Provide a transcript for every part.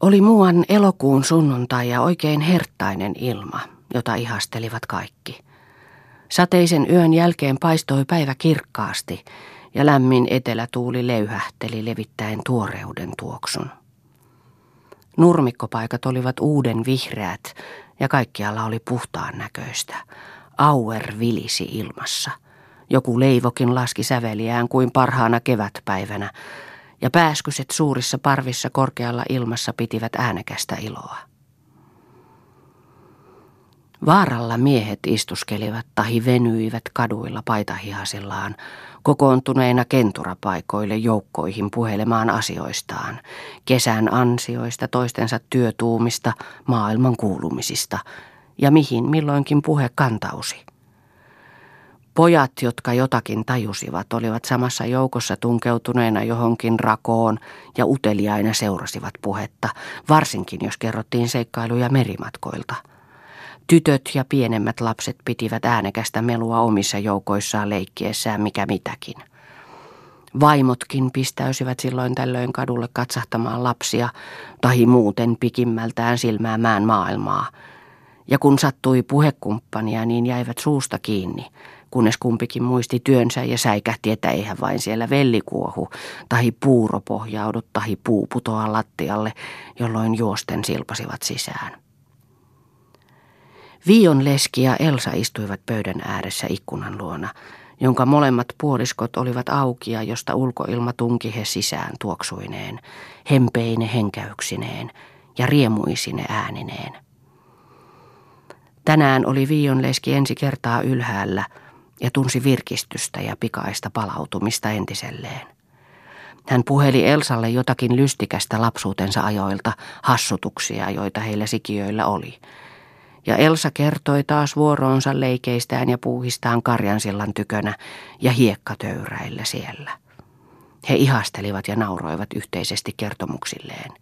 Oli muuan elokuun sunnuntai ja oikein herttainen ilma, jota ihastelivat kaikki. Sateisen yön jälkeen paistoi päivä kirkkaasti ja lämmin etelätuuli leyhähteli levittäen tuoreuden tuoksun. Nurmikkopaikat olivat uuden vihreät ja kaikkialla oli puhtaan näköistä. Auer vilisi ilmassa. Joku leivokin laski säveliään kuin parhaana kevätpäivänä, ja pääskyset suurissa parvissa korkealla ilmassa pitivät äänekästä iloa. Vaaralla miehet istuskelivat tahi venyivät kaduilla paitahihasillaan, kokoontuneina kenturapaikoille joukkoihin puhelemaan asioistaan, kesän ansioista, toistensa työtuumista, maailman kuulumisista ja mihin milloinkin puhe kantausi. Pojat, jotka jotakin tajusivat, olivat samassa joukossa tunkeutuneena johonkin rakoon ja uteliaina seurasivat puhetta, varsinkin jos kerrottiin seikkailuja merimatkoilta. Tytöt ja pienemmät lapset pitivät äänekästä melua omissa joukoissaan leikkiessään mikä mitäkin. Vaimotkin pistäysivät silloin tällöin kadulle katsahtamaan lapsia tai muuten pikimmältään silmäämään maailmaa. Ja kun sattui puhekumppania, niin jäivät suusta kiinni – kunnes kumpikin muisti työnsä ja säikähti, että eihän vain siellä vellikuohu, tahi puuro pohjaudu, tahi puu putoa lattialle, jolloin juosten silpasivat sisään. Vion leski ja Elsa istuivat pöydän ääressä ikkunan luona, jonka molemmat puoliskot olivat auki ja josta ulkoilma tunki he sisään tuoksuineen, hempeine henkäyksineen ja riemuisine äänineen. Tänään oli Vion leski ensi kertaa ylhäällä – ja tunsi virkistystä ja pikaista palautumista entiselleen. Hän puheli Elsalle jotakin lystikästä lapsuutensa ajoilta, hassutuksia, joita heillä sikiöillä oli. Ja Elsa kertoi taas vuoroonsa leikeistään ja puuhistaan Karjansillan tykönä ja hiekkatöyräillä siellä. He ihastelivat ja nauroivat yhteisesti kertomuksilleen.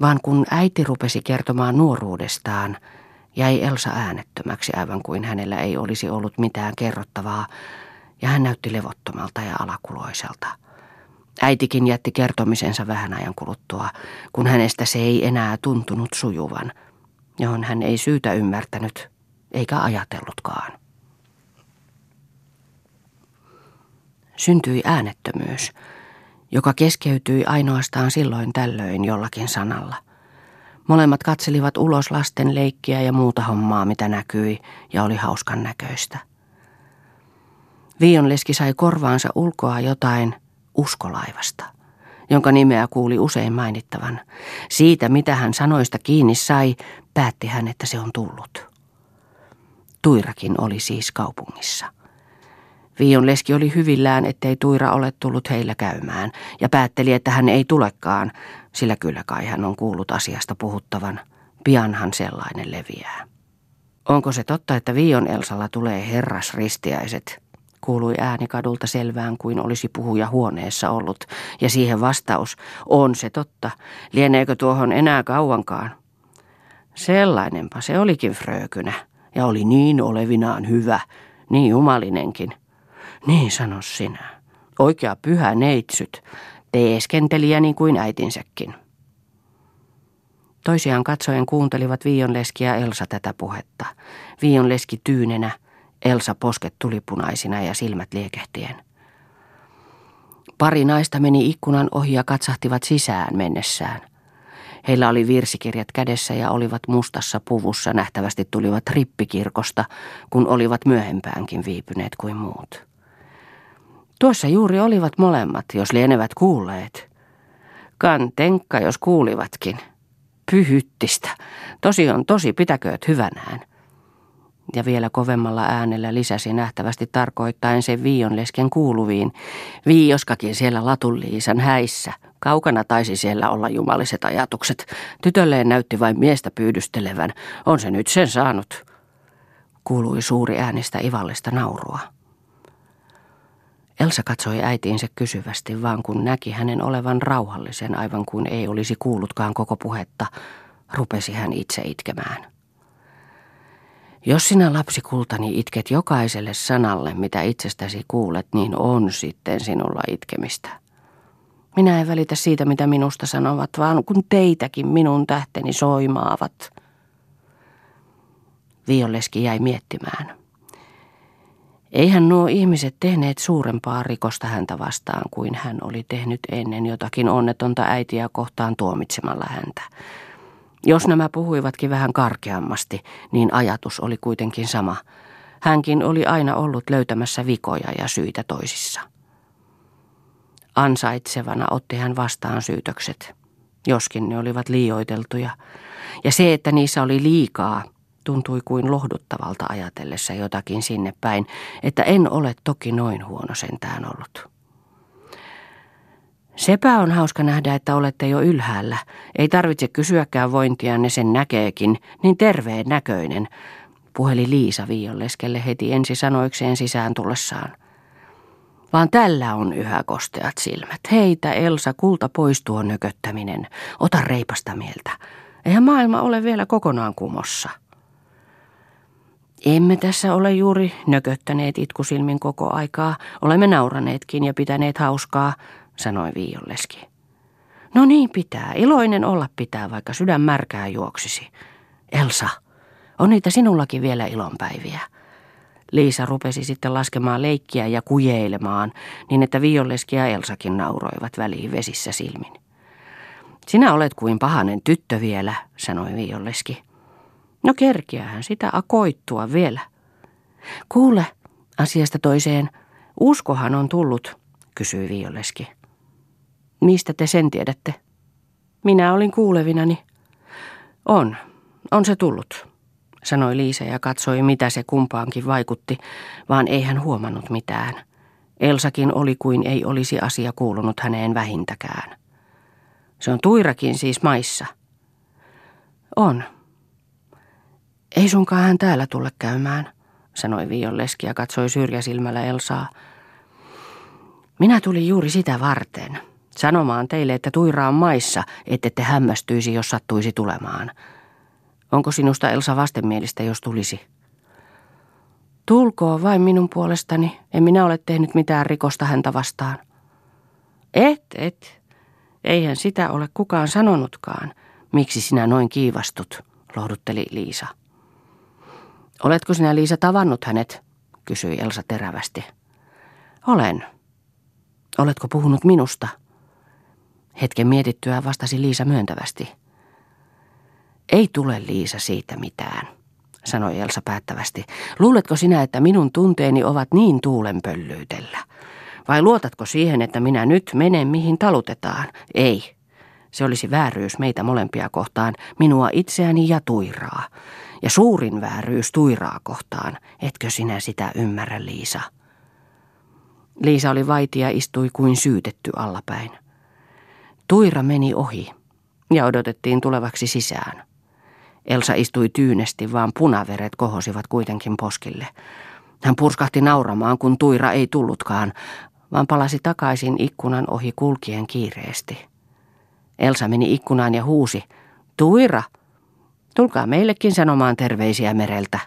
Vaan kun äiti rupesi kertomaan nuoruudestaan, Jäi Elsa äänettömäksi aivan kuin hänellä ei olisi ollut mitään kerrottavaa, ja hän näytti levottomalta ja alakuloiselta. Äitikin jätti kertomisensa vähän ajan kuluttua, kun hänestä se ei enää tuntunut sujuvan, johon hän ei syytä ymmärtänyt eikä ajatellutkaan. Syntyi äänettömyys, joka keskeytyi ainoastaan silloin tällöin jollakin sanalla – Molemmat katselivat ulos lasten leikkiä ja muuta hommaa, mitä näkyi, ja oli hauskan näköistä. Viionleski sai korvaansa ulkoa jotain uskolaivasta, jonka nimeä kuuli usein mainittavan. Siitä, mitä hän sanoista kiinni sai, päätti hän, että se on tullut. Tuirakin oli siis kaupungissa. Viion leski oli hyvillään, ettei Tuira ole tullut heillä käymään, ja päätteli, että hän ei tulekaan, sillä kyllä kai hän on kuullut asiasta puhuttavan. Pianhan sellainen leviää. Onko se totta, että Vion Elsalla tulee herrasristiäiset? Kuului ääni kadulta selvään kuin olisi puhuja huoneessa ollut, ja siihen vastaus, on se totta, lieneekö tuohon enää kauankaan? Sellainenpa se olikin frökynä, ja oli niin olevinaan hyvä, niin jumalinenkin. Niin sano sinä. Oikea pyhä neitsyt, teeskentelijä niin kuin äitinsäkin. Toisiaan katsoen kuuntelivat Viionleski ja Elsa tätä puhetta. Viionleski tyynenä, Elsa posket tulipunaisina ja silmät liekehtien. Pari naista meni ikkunan ohi ja katsahtivat sisään mennessään. Heillä oli virsikirjat kädessä ja olivat mustassa puvussa nähtävästi tulivat rippikirkosta, kun olivat myöhempäänkin viipyneet kuin muut. Tuossa juuri olivat molemmat, jos lienevät kuulleet. Kantenkka, jos kuulivatkin. Pyhyttistä. Tosi on tosi, pitäkööt hyvänään. Ja vielä kovemmalla äänellä lisäsi nähtävästi tarkoittaen sen viionlesken kuuluviin. Viioskakin siellä latulliisan häissä. Kaukana taisi siellä olla jumaliset ajatukset. Tytölleen näytti vain miestä pyydystelevän. On se nyt sen saanut. Kuului suuri äänistä ivallista naurua. Elsa katsoi äitiinsä kysyvästi, vaan kun näki hänen olevan rauhallisen, aivan kuin ei olisi kuullutkaan koko puhetta, rupesi hän itse itkemään. Jos sinä lapsikultani itket jokaiselle sanalle, mitä itsestäsi kuulet, niin on sitten sinulla itkemistä. Minä en välitä siitä, mitä minusta sanovat, vaan kun teitäkin minun tähteni soimaavat. Violleski jäi miettimään. Eihän nuo ihmiset tehneet suurempaa rikosta häntä vastaan kuin hän oli tehnyt ennen jotakin onnetonta äitiä kohtaan tuomitsemalla häntä. Jos nämä puhuivatkin vähän karkeammasti, niin ajatus oli kuitenkin sama. Hänkin oli aina ollut löytämässä vikoja ja syitä toisissa. Ansaitsevana otti hän vastaan syytökset, joskin ne olivat liioiteltuja. Ja se, että niissä oli liikaa, tuntui kuin lohduttavalta ajatellessa jotakin sinne päin, että en ole toki noin huono sentään ollut. Sepä on hauska nähdä, että olette jo ylhäällä. Ei tarvitse kysyäkään vointia, ne sen näkeekin, niin terveen näköinen, puheli Liisa Viiolleskelle heti ensi sanoikseen sisään tullessaan. Vaan tällä on yhä kosteat silmät. Heitä, Elsa, kulta pois tuo nököttäminen. Ota reipasta mieltä. Eihän maailma ole vielä kokonaan kumossa. Emme tässä ole juuri nököttäneet itkusilmin koko aikaa. Olemme nauraneetkin ja pitäneet hauskaa, sanoi Viiolleski. No niin pitää, iloinen olla pitää, vaikka sydän märkää juoksisi. Elsa, on niitä sinullakin vielä ilonpäiviä. Liisa rupesi sitten laskemaan leikkiä ja kujeilemaan, niin että Violleski ja Elsakin nauroivat väliin vesissä silmin. Sinä olet kuin pahanen tyttö vielä, sanoi Violleski. No kerkiähän sitä akoittua vielä. Kuule, asiasta toiseen, uskohan on tullut, kysyi Violleski. Mistä te sen tiedätte? Minä olin kuulevinani. On, on se tullut, sanoi Liisa ja katsoi, mitä se kumpaankin vaikutti, vaan ei hän huomannut mitään. Elsakin oli kuin ei olisi asia kuulunut häneen vähintäkään. Se on Tuirakin siis maissa. On. Ei sunkaan hän täällä tulle käymään, sanoi Violleski ja katsoi syrjäsilmällä Elsaa. Minä tulin juuri sitä varten. Sanomaan teille, että Tuira on maissa, ette te hämmästyisi, jos sattuisi tulemaan. Onko sinusta Elsa vastenmielistä, jos tulisi? Tulkoo vain minun puolestani. En minä ole tehnyt mitään rikosta häntä vastaan. Et, et. Eihän sitä ole kukaan sanonutkaan. Miksi sinä noin kiivastut, lohdutteli Liisa. Oletko sinä Liisa tavannut hänet? kysyi Elsa terävästi. Olen. Oletko puhunut minusta? Hetken mietittyä vastasi Liisa myöntävästi. Ei tule Liisa siitä mitään, sanoi Elsa päättävästi. Luuletko sinä, että minun tunteeni ovat niin tuulenpöllyytellä? Vai luotatko siihen, että minä nyt menen mihin talutetaan? Ei. Se olisi vääryys meitä molempia kohtaan, minua itseäni ja Tuiraa. Ja suurin vääryys Tuiraa kohtaan. Etkö sinä sitä ymmärrä, Liisa? Liisa oli vaiti ja istui kuin syytetty allapäin. Tuira meni ohi ja odotettiin tulevaksi sisään. Elsa istui tyynesti, vaan punaveret kohosivat kuitenkin poskille. Hän purskahti nauramaan, kun Tuira ei tullutkaan, vaan palasi takaisin ikkunan ohi kulkien kiireesti. Elsa meni ikkunaan ja huusi, Tuira, tulkaa meillekin sanomaan terveisiä mereltä.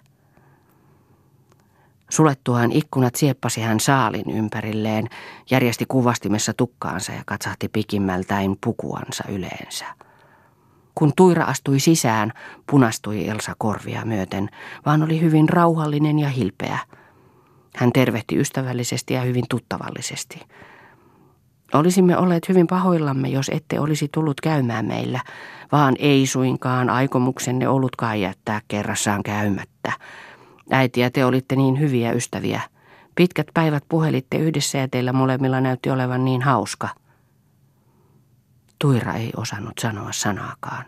Sulettuaan ikkunat sieppasi hän saalin ympärilleen, järjesti kuvastimessa tukkaansa ja katsahti pikimmältäin pukuansa yleensä. Kun Tuira astui sisään, punastui Elsa korvia myöten, vaan oli hyvin rauhallinen ja hilpeä. Hän tervehti ystävällisesti ja hyvin tuttavallisesti. Olisimme olleet hyvin pahoillamme, jos ette olisi tullut käymään meillä, vaan ei suinkaan aikomuksenne ollutkaan jättää kerrassaan käymättä. Äiti ja te olitte niin hyviä ystäviä. Pitkät päivät puhelitte yhdessä ja teillä molemmilla näytti olevan niin hauska. Tuira ei osannut sanoa sanaakaan.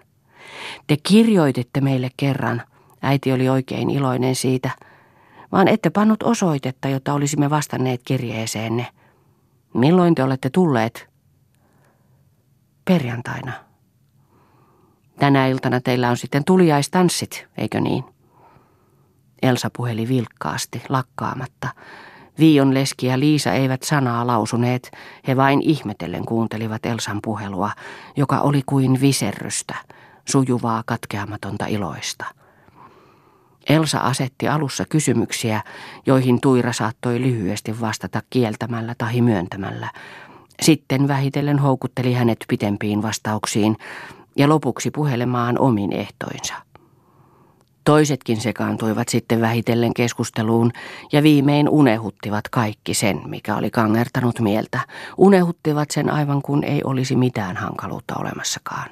Te kirjoititte meille kerran. Äiti oli oikein iloinen siitä. Vaan ette pannut osoitetta, jotta olisimme vastanneet kirjeeseenne. Milloin te olette tulleet? Perjantaina. Tänä iltana teillä on sitten tuliaistanssit, eikö niin? Elsa puheli vilkkaasti, lakkaamatta. Viion leski ja Liisa eivät sanaa lausuneet, he vain ihmetellen kuuntelivat Elsan puhelua, joka oli kuin viserrystä, sujuvaa katkeamatonta iloista. Elsa asetti alussa kysymyksiä, joihin Tuira saattoi lyhyesti vastata kieltämällä tai myöntämällä. Sitten vähitellen houkutteli hänet pitempiin vastauksiin ja lopuksi puhelemaan omin ehtoinsa. Toisetkin sekaantuivat sitten vähitellen keskusteluun ja viimein unehuttivat kaikki sen, mikä oli kangertanut mieltä. Unehuttivat sen aivan kuin ei olisi mitään hankaluutta olemassakaan.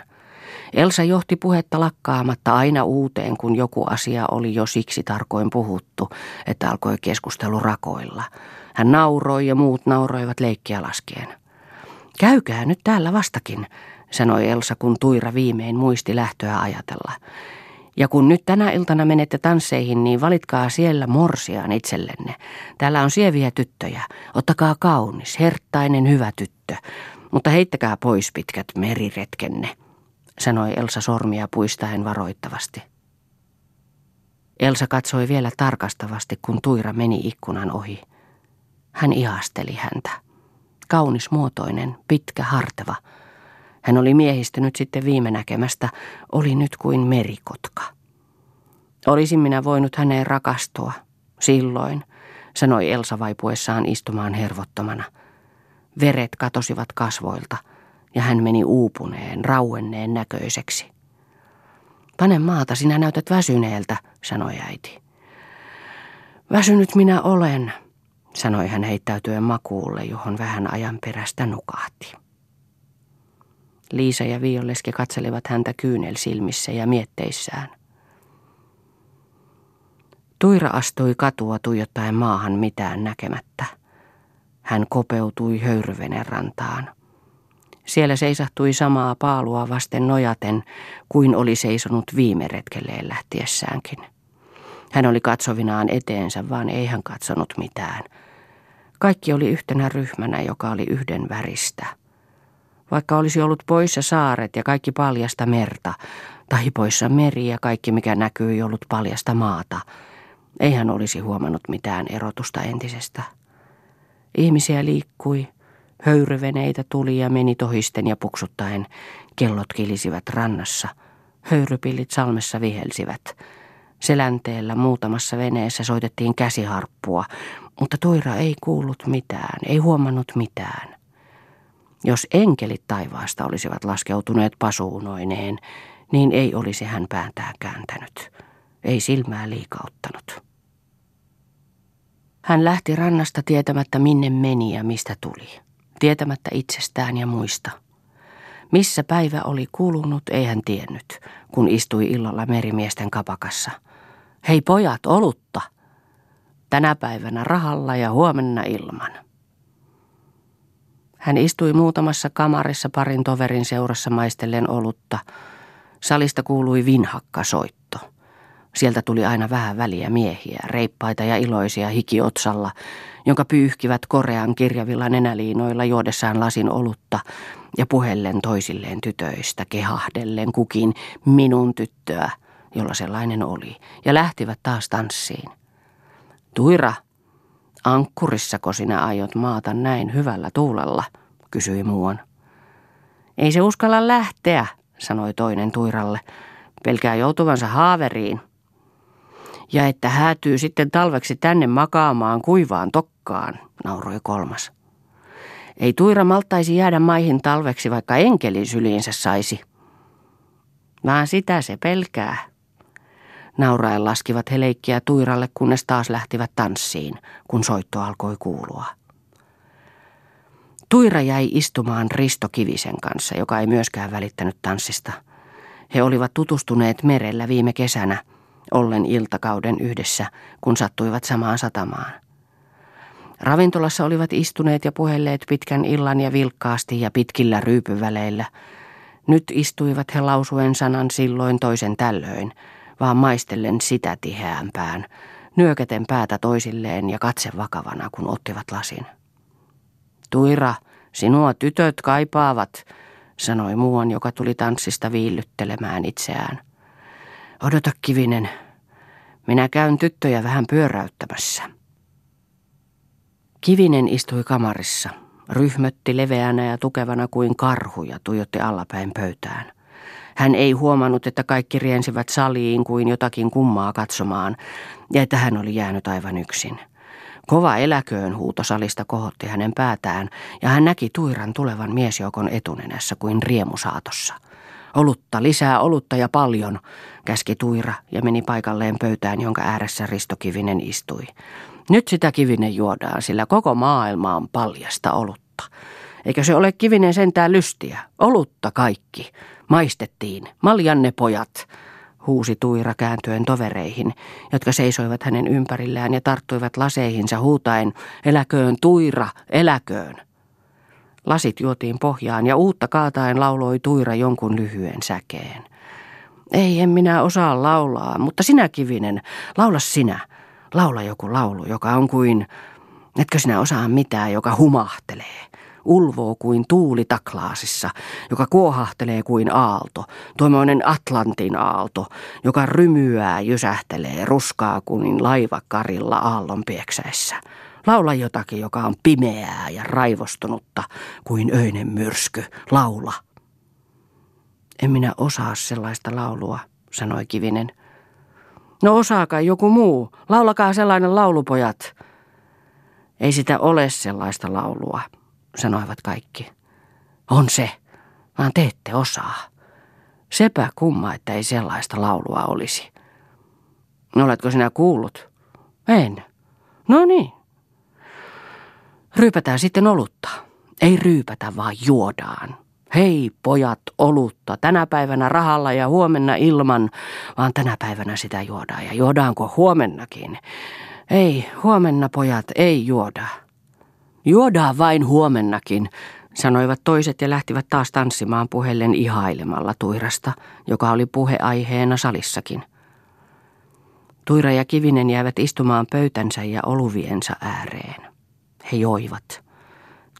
Elsa johti puhetta lakkaamatta aina uuteen, kun joku asia oli jo siksi tarkoin puhuttu, että alkoi keskustelu rakoilla. Hän nauroi ja muut nauroivat leikkiä laskien. Käykää nyt täällä vastakin, sanoi Elsa, kun Tuira viimein muisti lähtöä ajatella. Ja kun nyt tänä iltana menette tansseihin, niin valitkaa siellä morsiaan itsellenne. Täällä on sieviä tyttöjä. Ottakaa kaunis, herttainen, hyvä tyttö. Mutta heittäkää pois pitkät meriretkenne, sanoi Elsa sormia puistaen varoittavasti. Elsa katsoi vielä tarkastavasti, kun Tuira meni ikkunan ohi. Hän ihasteli häntä. Kaunis muotoinen, pitkä, harteva – hän oli miehistynyt sitten viime näkemästä, oli nyt kuin merikotka. Olisin minä voinut häneen rakastua, silloin, sanoi Elsa vaipuessaan istumaan hervottomana. Veret katosivat kasvoilta ja hän meni uupuneen, rauenneen näköiseksi. Pane maata, sinä näytät väsyneeltä, sanoi äiti. Väsynyt minä olen, sanoi hän heittäytyen makuulle, johon vähän ajan perästä nukahti. Liisa ja Violleski katselivat häntä kyynel silmissä ja mietteissään. Tuira astui katua tuijottaen maahan mitään näkemättä. Hän kopeutui höyryvenen rantaan. Siellä seisahtui samaa paalua vasten nojaten kuin oli seisonut viime retkelleen lähtiessäänkin. Hän oli katsovinaan eteensä, vaan ei hän katsonut mitään. Kaikki oli yhtenä ryhmänä, joka oli yhden väristä – vaikka olisi ollut poissa saaret ja kaikki paljasta merta, tai poissa meri ja kaikki mikä näkyy ollut paljasta maata, ei hän olisi huomannut mitään erotusta entisestä. Ihmisiä liikkui, höyryveneitä tuli ja meni tohisten ja puksuttaen, kellot kilisivät rannassa, höyrypillit salmessa vihelsivät. Selänteellä muutamassa veneessä soitettiin käsiharppua, mutta Toira ei kuullut mitään, ei huomannut mitään. Jos enkelit taivaasta olisivat laskeutuneet pasuunoineen, niin ei olisi hän pääntää kääntänyt, ei silmää liikauttanut. Hän lähti rannasta tietämättä minne meni ja mistä tuli, tietämättä itsestään ja muista. Missä päivä oli kulunut, ei hän tiennyt, kun istui illalla merimiesten kapakassa. Hei pojat, olutta! Tänä päivänä rahalla ja huomenna ilman. Hän istui muutamassa kamarissa parin toverin seurassa maistellen olutta. Salista kuului vinhakka soitto. Sieltä tuli aina vähän väliä miehiä, reippaita ja iloisia hikiotsalla, jonka pyyhkivät korean kirjavilla nenäliinoilla juodessaan lasin olutta ja puheellen toisilleen tytöistä, kehahdellen kukin minun tyttöä, jolla sellainen oli, ja lähtivät taas tanssiin. Tuira, Ankkurissako sinä aiot maata näin hyvällä tuulella, kysyi muuan. Ei se uskalla lähteä, sanoi toinen Tuiralle. Pelkää joutuvansa haaveriin. Ja että häätyy sitten talveksi tänne makaamaan kuivaan tokkaan, nauroi kolmas. Ei Tuira maltaisi jäädä maihin talveksi, vaikka enkelin syliinsä saisi. Vaan sitä se pelkää, Nauraen laskivat he leikkiä tuiralle, kunnes taas lähtivät tanssiin, kun soitto alkoi kuulua. Tuira jäi istumaan Risto Kivisen kanssa, joka ei myöskään välittänyt tanssista. He olivat tutustuneet merellä viime kesänä, ollen iltakauden yhdessä, kun sattuivat samaan satamaan. Ravintolassa olivat istuneet ja puhelleet pitkän illan ja vilkkaasti ja pitkillä ryypyväleillä. Nyt istuivat he lausuen sanan silloin toisen tällöin – vaan maistellen sitä tiheämpään, nyökäten päätä toisilleen ja katse vakavana, kun ottivat lasin. Tuira, sinua tytöt kaipaavat, sanoi muuan, joka tuli tanssista viillyttelemään itseään. Odota kivinen, minä käyn tyttöjä vähän pyöräyttämässä. Kivinen istui kamarissa, ryhmötti leveänä ja tukevana kuin karhu ja tuijotti allapäin pöytään. Hän ei huomannut, että kaikki riensivät saliin kuin jotakin kummaa katsomaan ja että hän oli jäänyt aivan yksin. Kova eläköön huuto salista kohotti hänen päätään, ja hän näki Tuiran tulevan miesjoukon etunenässä kuin riemusaatossa. Olutta, lisää olutta ja paljon, käski Tuira ja meni paikalleen pöytään, jonka ääressä Risto Kivinen istui. Nyt sitä Kivinen juodaan, sillä koko maailma on paljasta olutta. Eikö se ole Kivinen sentään lystiä? Olutta kaikki. Maistettiin. Maljanne pojat huusi Tuira kääntyen tovereihin, jotka seisoivat hänen ympärillään ja tarttuivat laseihinsa huutaen, eläköön Tuira, eläköön. Lasit juotiin pohjaan ja uutta kaataen lauloi Tuira jonkun lyhyen säkeen. Ei, en minä osaa laulaa, mutta sinä Kivinen, laula sinä. Laula joku laulu, joka on kuin, etkö sinä osaa mitään, joka humahtelee ulvoo kuin tuuli taklaasissa, joka kuohahtelee kuin aalto, tuommoinen Atlantin aalto, joka rymyää, jysähtelee, ruskaa kuin laiva karilla aallon pieksäessä. Laula jotakin, joka on pimeää ja raivostunutta kuin öinen myrsky. Laula. En minä osaa sellaista laulua, sanoi Kivinen. No osaakaa joku muu. Laulakaa sellainen laulupojat. Ei sitä ole sellaista laulua, sanoivat kaikki. On se, vaan te ette osaa. Sepä kumma, että ei sellaista laulua olisi. No, oletko sinä kuullut? En. No niin. Ryypätään sitten olutta. Ei ryypätä, vaan juodaan. Hei pojat, olutta. Tänä päivänä rahalla ja huomenna ilman, vaan tänä päivänä sitä juodaan. Ja juodaanko huomennakin? Ei, huomenna pojat, ei juoda. Juodaan vain huomennakin, sanoivat toiset ja lähtivät taas tanssimaan puheellen ihailemalla Tuirasta, joka oli puheaiheena salissakin. Tuira ja Kivinen jäivät istumaan pöytänsä ja oluviensa ääreen. He joivat,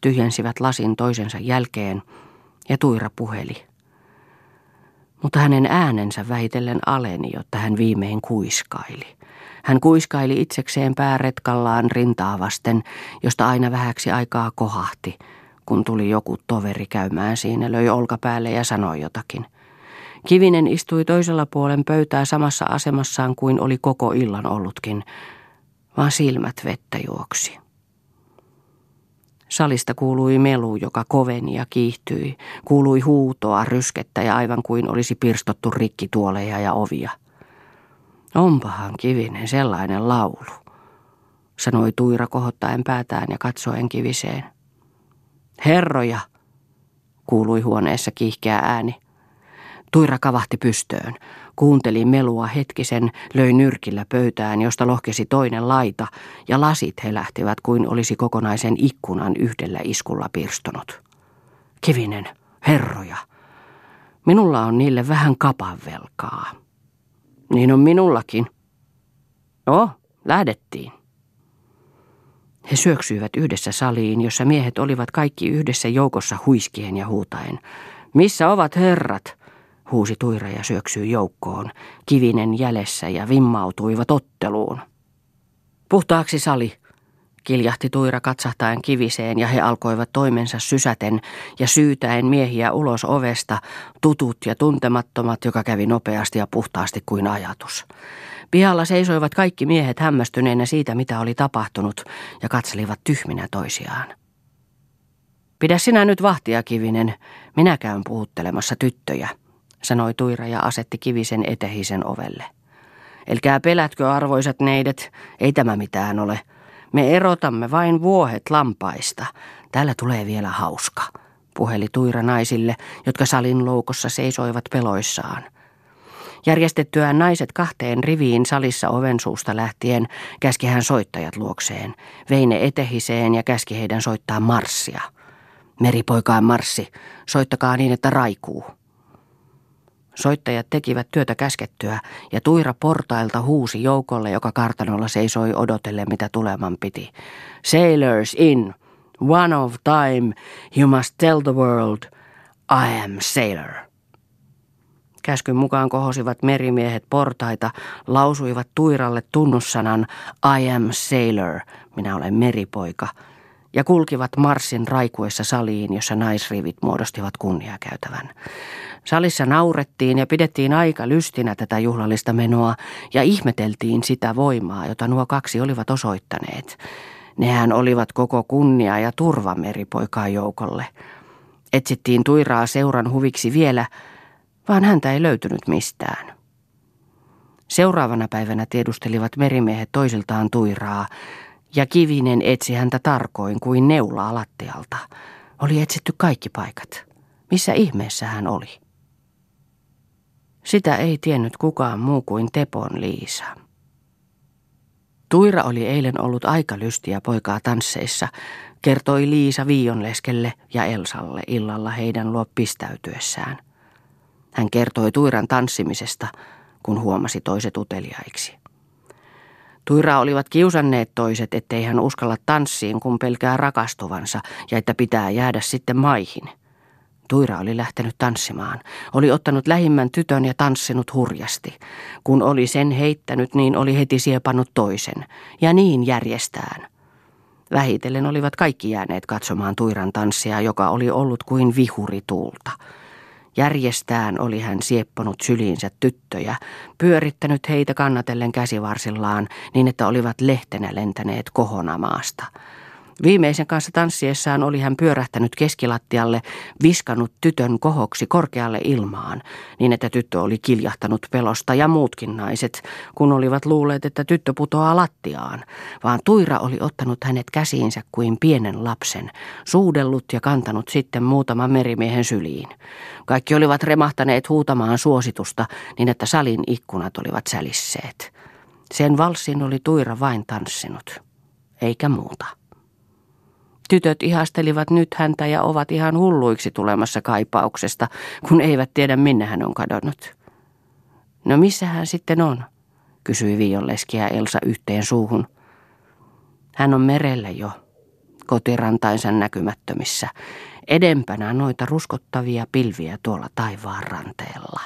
tyhjensivät lasin toisensa jälkeen ja Tuira puheli. Mutta hänen äänensä väitellen aleni, jotta hän viimein kuiskaili. Hän kuiskaili itsekseen pääretkallaan rintaa vasten, josta aina vähäksi aikaa kohahti, kun tuli joku toveri käymään siinä, löi olkapäälle ja sanoi jotakin. Kivinen istui toisella puolen pöytää samassa asemassaan kuin oli koko illan ollutkin, vaan silmät vettä juoksi. Salista kuului melu, joka koveni ja kiihtyi. Kuului huutoa, ryskettä ja aivan kuin olisi pirstottu rikki tuoleja ja ovia. Onpahan kivinen sellainen laulu, sanoi Tuira kohottaen päätään ja katsoen kiviseen. Herroja, kuului huoneessa kiihkeä ääni. Tuira kavahti pystöön, kuunteli melua hetkisen, löi nyrkillä pöytään, josta lohkesi toinen laita, ja lasit helähtivät kuin olisi kokonaisen ikkunan yhdellä iskulla pirstonut. Kivinen, herroja, minulla on niille vähän kapanvelkaa. Niin on minullakin. No, lähdettiin. He syöksyivät yhdessä saliin, jossa miehet olivat kaikki yhdessä joukossa huiskien ja huutaen. Missä ovat herrat? Huusi Tuira ja syöksyi joukkoon. Kivinen jäljessä ja vimmautuivat otteluun. Puhtaaksi sali, kiljahti Tuira katsahtaen kiviseen ja he alkoivat toimensa sysäten ja syytäen miehiä ulos ovesta, tutut ja tuntemattomat, joka kävi nopeasti ja puhtaasti kuin ajatus. Pihalla seisoivat kaikki miehet hämmästyneenä siitä, mitä oli tapahtunut, ja katselivat tyhminä toisiaan. Pidä sinä nyt vahtia, Kivinen. Minä käyn puhuttelemassa tyttöjä, sanoi Tuira ja asetti Kivisen etehisen ovelle. Elkää pelätkö, arvoisat neidet, ei tämä mitään ole. Me erotamme vain vuohet lampaista. Täällä tulee vielä hauska, puheli Tuira naisille, jotka salin loukossa seisoivat peloissaan. Järjestettyään naiset kahteen riviin salissa ovensuusta lähtien käski hän soittajat luokseen, vei ne etehiseen ja käski heidän soittaa marssia. Meripoikaan marssi, soittakaa niin, että raikuu. Soittajat tekivät työtä käskettyä ja Tuira portailta huusi joukolle, joka kartanolla seisoi odotelle, mitä tuleman piti. Sailors in, one of time, you must tell the world, I am sailor. Käskyn mukaan kohosivat merimiehet portaita, lausuivat Tuiralle tunnussanan I am sailor, minä olen meripoika, ja kulkivat marssin raikuessa saliin, jossa naisrivit muodostivat kunniakäytävän. Salissa naurettiin ja pidettiin aika lystinä tätä juhlallista menoa ja ihmeteltiin sitä voimaa, jota nuo kaksi olivat osoittaneet. Nehän olivat koko kunnia ja turva meripoikaa joukolle. Etsittiin Tuiraa seuran huviksi vielä, vaan häntä ei löytynyt mistään. Seuraavana päivänä tiedustelivat merimiehet toisiltaan Tuiraa, ja Kivinen etsi häntä tarkoin kuin neulaa lattialta. Oli etsitty kaikki paikat. Missä ihmeessä hän oli? Sitä ei tiennyt kukaan muu kuin Tepon Liisa. Tuira oli eilen ollut aika lystiä poikaa tansseissa, kertoi Liisa Viionleskelle ja Elsalle illalla heidän luo pistäytyessään. Hän kertoi Tuiran tanssimisesta, kun huomasi toiset uteliaiksi. Tuira olivat kiusanneet toiset, ettei hän uskalla tanssiin, kun pelkää rakastuvansa ja että pitää jäädä sitten maihin – Tuira oli lähtenyt tanssimaan. Oli ottanut lähimmän tytön ja tanssinut hurjasti. Kun oli sen heittänyt, niin oli heti siepannut toisen. Ja niin järjestään. Vähitellen olivat kaikki jääneet katsomaan Tuiran tanssia, joka oli ollut kuin vihuri tuulta. Järjestään oli hän siepponut syliinsä tyttöjä, pyörittänyt heitä kannatellen käsivarsillaan niin, että olivat lehtenä lentäneet kohona maasta. Viimeisen kanssa tanssiessaan oli hän pyörähtänyt keskilattialle, viskannut tytön kohoksi korkealle ilmaan, niin että tyttö oli kiljahtanut pelosta ja muutkin naiset, kun olivat luulleet, että tyttö putoaa lattiaan, vaan Tuira oli ottanut hänet käsiinsä kuin pienen lapsen, suudellut ja kantanut sitten muutaman merimiehen syliin. Kaikki olivat remahtaneet huutamaan suositusta, niin että salin ikkunat olivat sälisseet. Sen valssin oli Tuira vain tanssinut, eikä muuta. Tytöt ihastelivat nyt häntä ja ovat ihan hulluiksi tulemassa kaipauksesta, kun eivät tiedä minne hän on kadonnut. No missä hän sitten on? kysyi Viionleski ja Elsa yhteen suuhun. Hän on merellä jo, kotirantainsa näkymättömissä, edempänä noita ruskottavia pilviä tuolla taivaan ranteella.